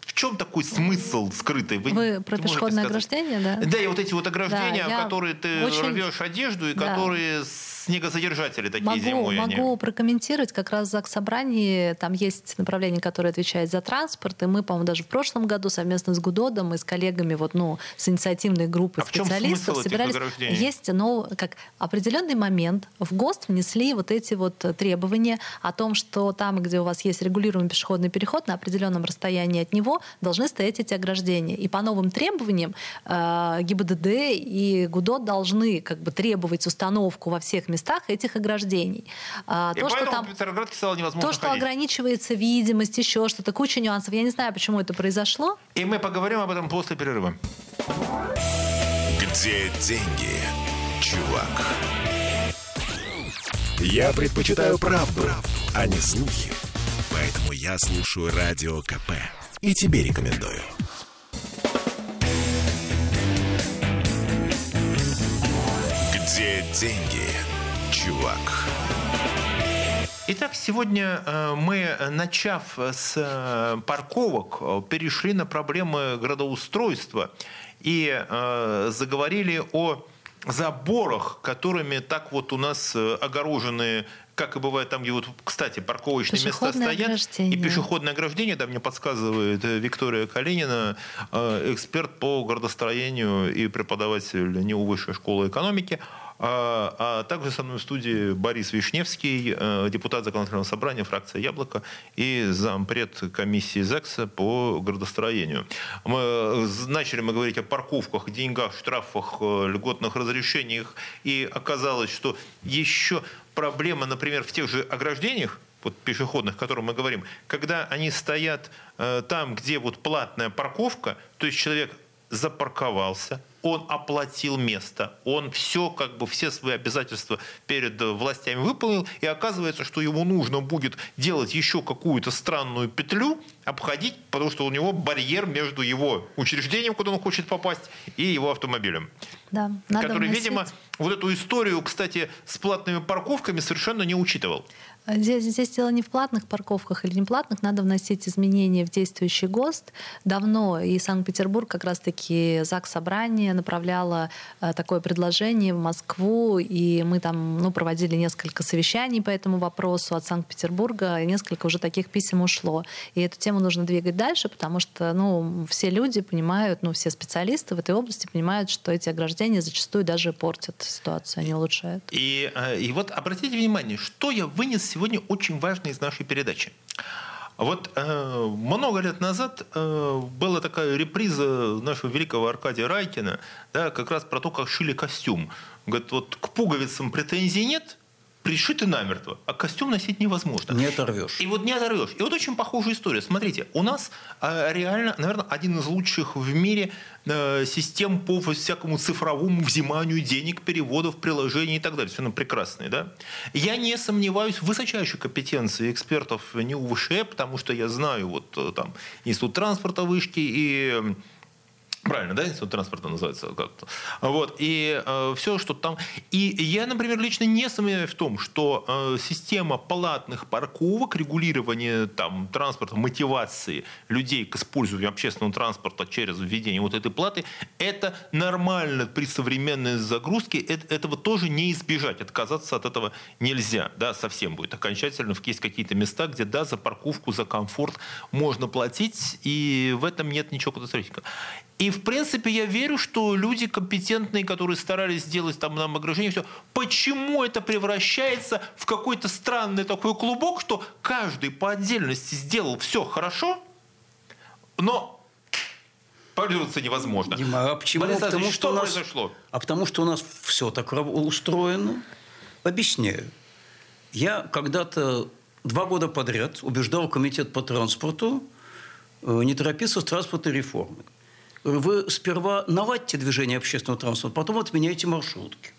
A: В чем такой смысл скрытый?
C: Вы, Вы про пешеходное ограждение, да?
A: Да, и вот эти вот ограждения, да, которые ты очень... рвешь одежду и да. которые снегозадержатели такие
C: могу,
A: зимой.
C: Могу
A: они.
C: прокомментировать. Как раз в ЗАГС собрании там есть направление, которое отвечает за транспорт. И мы, по-моему, даже в прошлом году совместно с ГУДОДом и с коллегами вот, ну, с инициативной группы а специалистов собирались. Есть ну, как определенный момент в ГОСТ внесли вот эти вот требования о том, что там, где у вас есть регулируемый пешеходный переход, на определенном расстоянии от него должны стоять эти ограждения. И по новым требованиям э, ГИБДД и ГУДО должны как бы требовать установку во всех местах этих ограждений.
A: А, и то, что там, Петроградке стало невозможно
C: То, что ходить. ограничивается видимость, еще что-то, куча нюансов. Я не знаю, почему это произошло.
A: И мы поговорим об этом после перерыва.
D: Где деньги, чувак? Я предпочитаю правду, а не слухи. Поэтому я слушаю Радио КП. И тебе рекомендую. Где деньги, чувак?
A: Итак, сегодня э, мы, начав с э, парковок, э, перешли на проблемы градоустройства и заговорили о заборах, которыми так вот у нас огорожены как и бывает там, где вот, кстати, парковочные места стоят. И пешеходное ограждение, да, мне подсказывает Виктория Калинина, эксперт по градостроению и преподаватель НИУ Высшей школы экономики. А, а также со мной в студии Борис Вишневский, э, депутат законодательного собрания, фракция «Яблоко» и зампред комиссии ЗЭКСа по градостроению. Мы начали мы говорить о парковках, деньгах, штрафах, э, льготных разрешениях, и оказалось, что еще проблема, например, в тех же ограждениях, вот пешеходных, о которых мы говорим, когда они стоят э, там, где вот платная парковка, то есть человек запарковался, он оплатил место, он все, как бы все свои обязательства перед властями выполнил, и оказывается, что ему нужно будет делать еще какую-то странную петлю, обходить, потому что у него барьер между его учреждением, куда он хочет попасть, и его автомобилем.
C: Да,
A: надо который, вносить... видимо, вот эту историю, кстати, с платными парковками совершенно не учитывал.
C: Здесь, здесь дело не в платных парковках или не платных, надо вносить изменения в действующий ГОСТ. Давно и Санкт-Петербург как раз-таки ЗАГС Собрание направляла э, такое предложение в Москву, и мы там ну, проводили несколько совещаний по этому вопросу от Санкт-Петербурга, и несколько уже таких писем ушло. И эту тему нужно двигать дальше, потому что ну, все люди понимают, ну, все специалисты в этой области понимают, что эти ограждения зачастую даже портят ситуацию, они улучшают.
A: И, э, и вот обратите внимание, что я вынес сегодня очень важно из нашей передачи. Вот э, много лет назад э, была такая реприза нашего великого Аркадия Райкина, да, как раз про то, как шили костюм. Говорит, вот к пуговицам претензий нет, пришиты намертво, а костюм носить невозможно.
B: Не оторвешь.
A: И вот не оторвешь. И вот очень похожая история. Смотрите, у нас э, реально, наверное, один из лучших в мире э, систем по всякому цифровому взиманию денег, переводов, приложений и так далее. Все равно прекрасные, да? Я не сомневаюсь в высочайшей компетенции экспертов не УВШ, потому что я знаю вот э, там Институт транспорта вышки и Правильно, да, институт транспорта называется как-то. Вот, и э, все, что там... И я, например, лично не сомневаюсь в том, что э, система платных парковок, регулирование там, транспорта, мотивации людей к использованию общественного транспорта через введение вот этой платы, это нормально при современной загрузке, это, этого тоже не избежать, отказаться от этого нельзя, да, совсем будет окончательно. Есть какие-то места, где, да, за парковку, за комфорт можно платить, и в этом нет ничего катастрофического. И, в принципе, я верю, что люди компетентные, которые старались сделать там нам ограждение, все, почему это превращается в какой-то странный такой клубок, что каждый по отдельности сделал все хорошо, но пользоваться невозможно.
B: Дима, а почему?
A: Борис потому, что, что у нас, произошло?
B: А потому что у нас все так устроено. Объясняю. Я когда-то два года подряд убеждал комитет по транспорту э, не торопиться с транспортной реформой вы сперва наладьте движение общественного транспорта, потом отменяйте маршрутки.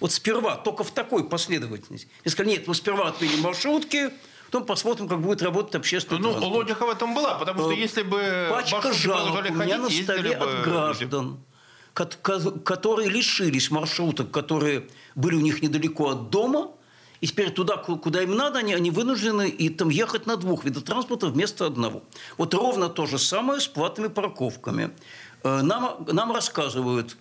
B: Вот сперва, только в такой последовательности. Я сказал, нет, мы сперва отменим маршрутки, потом посмотрим, как будет работать общественный
A: ну,
B: транспорт.
A: Ну, логика в этом была, потому что э, если бы
B: Пачка жалоб у меня на столе от граждан, которые лишились маршруток, которые были у них недалеко от дома – и теперь туда, куда им надо, они, они вынуждены и там ехать на двух видах транспорта вместо одного. Вот ровно то же самое с платными парковками. Э, нам, нам рассказывают,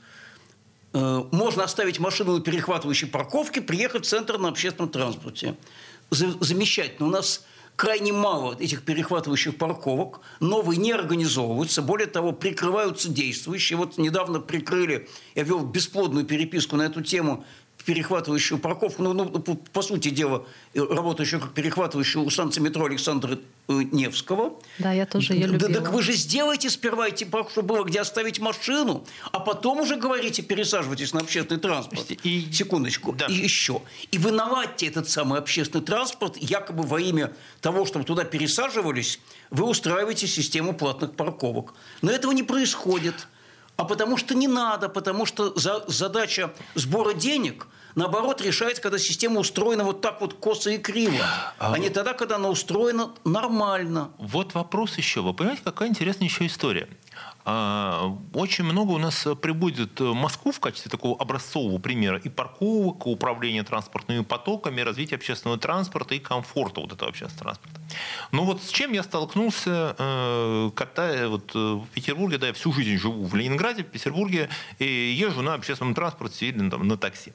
B: э, можно оставить машину на перехватывающей парковке, приехать в центр на общественном транспорте. Замечательно. У нас крайне мало этих перехватывающих парковок, новые не организовываются, более того, прикрываются действующие. Вот недавно прикрыли, я вел бесплодную переписку на эту тему перехватывающую парковку, ну, ну, по сути дела, работающую как перехватывающую у станции метро Александра э, Невского.
C: Да, я тоже ее любила.
B: Да, так вы же сделайте сперва эти парк, чтобы было где оставить машину, а потом уже говорите, пересаживайтесь на общественный транспорт. И, Секундочку. Да. И еще. И вы наладьте этот самый общественный транспорт, якобы во имя того, чтобы туда пересаживались, вы устраиваете систему платных парковок. Но этого не происходит а потому что не надо, потому что за, задача сбора денег наоборот решается, когда система устроена вот так вот косо и криво, а, а не тогда, когда она устроена нормально.
A: Вот вопрос еще. Вы понимаете, какая интересная еще история? А, очень много у нас прибудет Москву в качестве такого образцового примера и парковок, и управления транспортными потоками, развития общественного транспорта и комфорта вот этого общественного транспорта. Но вот с чем я столкнулся, э, катая вот в Петербурге, да, я всю жизнь живу в Ленинграде, в Петербурге, и езжу на общественном транспорте или там, на такси.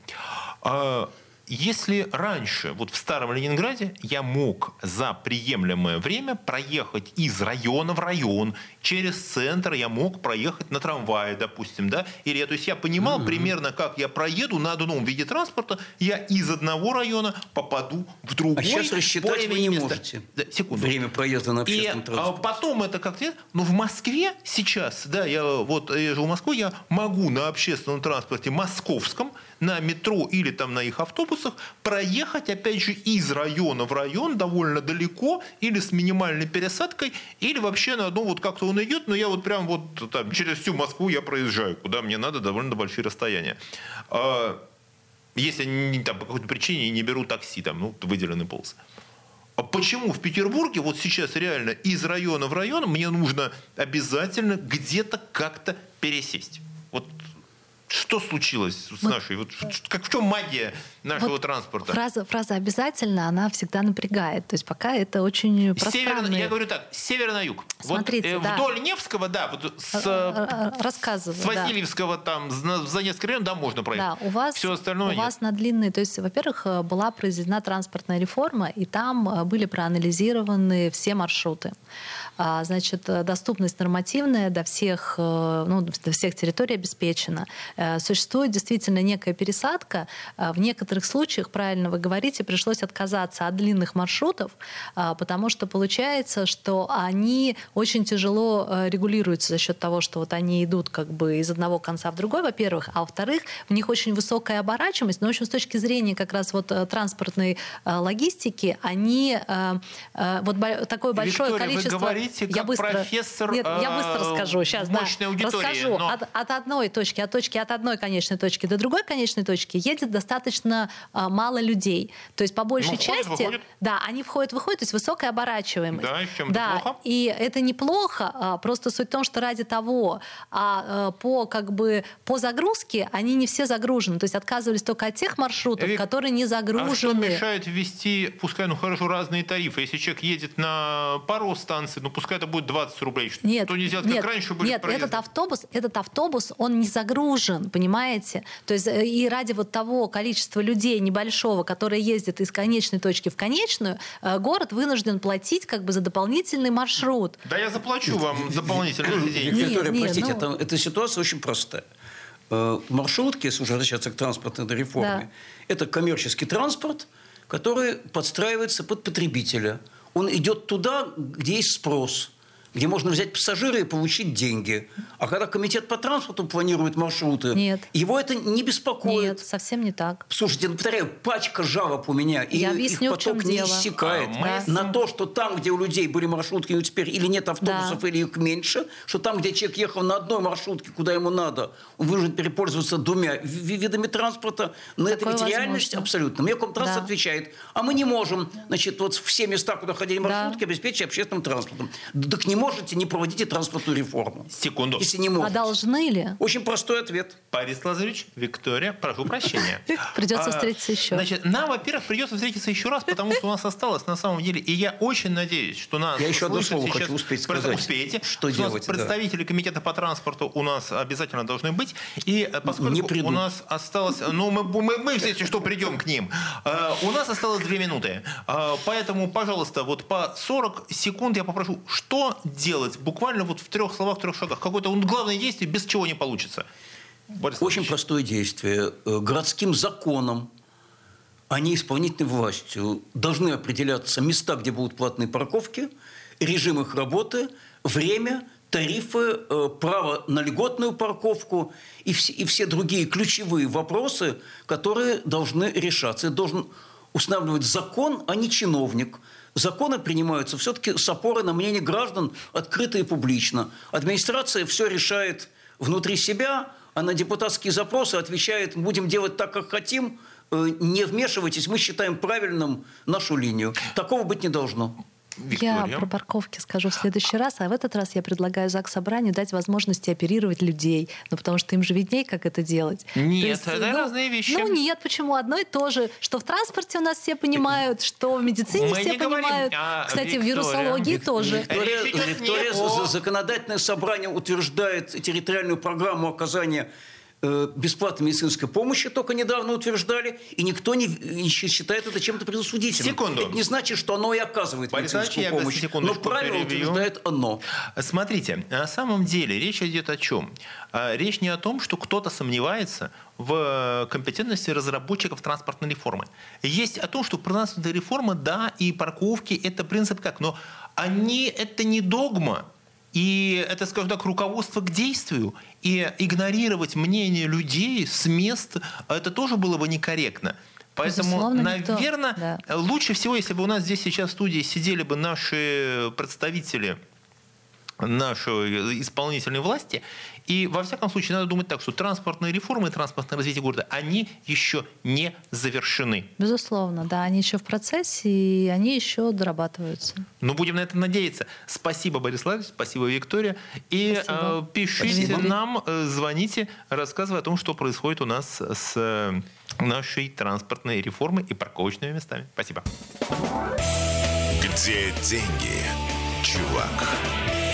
A: Если раньше, вот в старом Ленинграде, я мог за приемлемое время проехать из района в район, через центр я мог проехать на трамвае, допустим, да, или то есть я понимал mm-hmm. примерно, как я проеду на одном виде транспорта, я из одного района попаду в другой.
B: А сейчас рассчитать вы не место. можете.
A: Да, секунду.
B: Время проезда на общественном
A: И а, транспорте. потом это как-то... Но в Москве сейчас, да, я вот я живу в Москве, я могу на общественном транспорте московском на метро или там на их автобусах проехать, опять же, из района в район довольно далеко или с минимальной пересадкой, или вообще на одном вот как-то он идет, но я вот прям вот там через всю Москву я проезжаю, куда мне надо довольно большие расстояния. А, если они там по какой-то причине не беру такси, там, ну, выделенный полос. А почему в Петербурге вот сейчас реально из района в район мне нужно обязательно где-то как-то пересесть? Что случилось с нашей? Вот, как, в чем магия нашего вот транспорта?
C: Фраза, фраза «обязательно», она всегда напрягает. То есть пока это очень пространно.
A: Я говорю так, с севера на юг.
C: Смотрите,
A: вот,
C: да.
A: Вдоль Невского, да, вот с,
C: Рассказываю,
A: с Васильевского да. там, за несколько район, да, можно проехать.
C: Да, у вас,
A: Все остальное
C: у
A: нет.
C: вас на длинные... То есть, во-первых, э, была произведена транспортная реформа, и там э, были проанализированы все маршруты. А, значит, э, доступность нормативная до всех, э, ну, до всех территорий обеспечена. Э, существует действительно некая пересадка. В некоторых случаях, правильно вы говорите, пришлось отказаться от длинных маршрутов, потому что получается, что они очень тяжело регулируются за счет того, что вот они идут как бы из одного конца в другой, во-первых, а во-вторых, в них очень высокая оборачиваемость. Но, в общем, с точки зрения как раз вот транспортной логистики, они вот такое большое
A: Виктория,
C: количество...
A: Говорите, как я быстро, профессор
C: Нет, я быстро расскажу. Сейчас, да, расскажу.
A: Но...
C: От, от одной точки, от точки от одной конечной точки до другой конечной точки едет достаточно а, мало людей. То есть по большей ну,
A: части, выходит.
C: да, они входят, выходят, то есть высокая оборачиваемость.
A: Да, и чем
C: да,
A: плохо?
C: И это неплохо, а, просто суть в том, что ради того, а, а, по как бы по загрузке они не все загружены, то есть отказывались только от тех маршрутов, Вик, которые не загружены. А что
A: мешает ввести, пускай, ну хорошо, разные тарифы? Если человек едет на пару станций, ну пускай это будет 20 рублей.
C: Нет,
A: что не сделать,
C: нет,
A: как раньше были
C: Нет, проезды? этот автобус, этот автобус, он не загружен, понимаете? То есть э, и ради вот того количества людей небольшого, которые ездят из конечной точки в конечную, э, город вынужден платить как бы за дополнительный маршрут.
A: Да я заплачу вам дополнительные деньги.
B: Виктория, простите, ну... эта ситуация очень простая. Э, маршрутки, если уже возвращаться к транспортной реформе, да. это коммерческий транспорт, который подстраивается под потребителя. Он идет туда, где есть спрос – где можно взять пассажира и получить деньги. А когда комитет по транспорту планирует маршруты,
C: Нет.
B: его это не беспокоит.
C: Нет, совсем не так.
B: Слушайте, повторяю, пачка жалоб у меня, и
C: Я
B: объясню, их поток не дело. иссякает. А, да. На то, что там, где у людей были маршрутки, ну, теперь или нет автобусов, да. или их меньше, что там, где человек ехал на одной маршрутке, куда ему надо, он вынужден перепользоваться двумя видами транспорта. Но это ведь реальность абсолютно. Мекомтранс да. отвечает, а мы не можем, значит, вот все места, куда ходили маршрутки, да. обеспечить общественным транспортом. Так не можете, не проводите транспортную реформу.
A: Секунду.
B: Если не можете.
C: А должны ли?
B: Очень простой ответ.
A: Борис Лазаревич, Виктория, прошу прощения.
C: Придется а, встретиться еще.
A: Значит, нам, во-первых, придется встретиться еще раз, потому что у нас осталось на самом деле, и я очень надеюсь, что нас
B: Я еще одно слово хочу успеть сказать.
A: Успеете.
B: Что делать?
A: Представители комитета по транспорту у нас обязательно должны быть. И э, поскольку у нас осталось... Ну, мы, мы, мы если что, придем к ним. Э, у нас осталось две минуты. Э, поэтому, пожалуйста, вот по 40 секунд я попрошу, что делать буквально вот в трех словах, в трех шагах. Какое-то главное действие, без чего не получится.
B: Борис Очень Ильич. простое действие. Э, городским законом, а не исполнительной властью, должны определяться места, где будут платные парковки, режим их работы, время, тарифы, э, право на льготную парковку и все, и все другие ключевые вопросы, которые должны решаться. Это должен устанавливать закон, а не чиновник – законы принимаются все-таки с опорой на мнение граждан открыто и публично. Администрация все решает внутри себя, а на депутатские запросы отвечает, будем делать так, как хотим, э, не вмешивайтесь, мы считаем правильным нашу линию. Такого быть не должно.
A: Виктория.
C: Я про парковки скажу в следующий раз, а в этот раз я предлагаю ЗАГС Собранию дать возможности оперировать людей, ну потому что им же видней, как это делать.
A: Нет,
C: То
A: это
C: ну,
A: разные вещи.
C: Ну нет, почему? Одно и то же, что в транспорте у нас все понимают, что в медицине
A: Мы
C: все
A: говорим
C: понимают.
A: о
C: Кстати, в
A: Виктории.
C: вирусологии
A: Вик-
C: тоже.
B: Виктория,
A: не
B: Виктория
A: о-
B: за- законодательное собрание утверждает территориальную программу оказания бесплатной медицинской помощи только недавно утверждали, и никто не, не считает это чем-то предосудительным.
A: Секунду.
B: Это не значит, что оно и оказывает
A: Борис
B: медицинскую помощь. Но правило
A: перебью.
B: утверждает оно.
A: Смотрите, на самом деле речь идет о чем? А, Речь не о том, что кто-то сомневается в компетентности разработчиков транспортной реформы. Есть о том, что транспортная реформа, да, и парковки – это принцип как, но они – это не догма, и это, скажем так, руководство к действию. И игнорировать мнение людей с мест, это тоже было бы некорректно. Поэтому,
C: Безусловно, никто.
A: наверное,
C: Да.
A: лучше всего, если бы у нас здесь сейчас в студии сидели бы наши представители нашей исполнительной власти. И, во всяком случае, надо думать так, что транспортные реформы и транспортное развитие города, они еще не завершены.
C: Безусловно, да, они еще в процессе, и они еще дорабатываются.
A: Но будем на это надеяться. Спасибо, Борис Владимирович, спасибо, Виктория. И
C: Спасибо.
A: э, пишите
B: Спасибо.
A: нам, э, звоните, рассказывая о том, что происходит у нас с э, нашей транспортной реформой и парковочными местами. Спасибо.
D: Где деньги, чувак?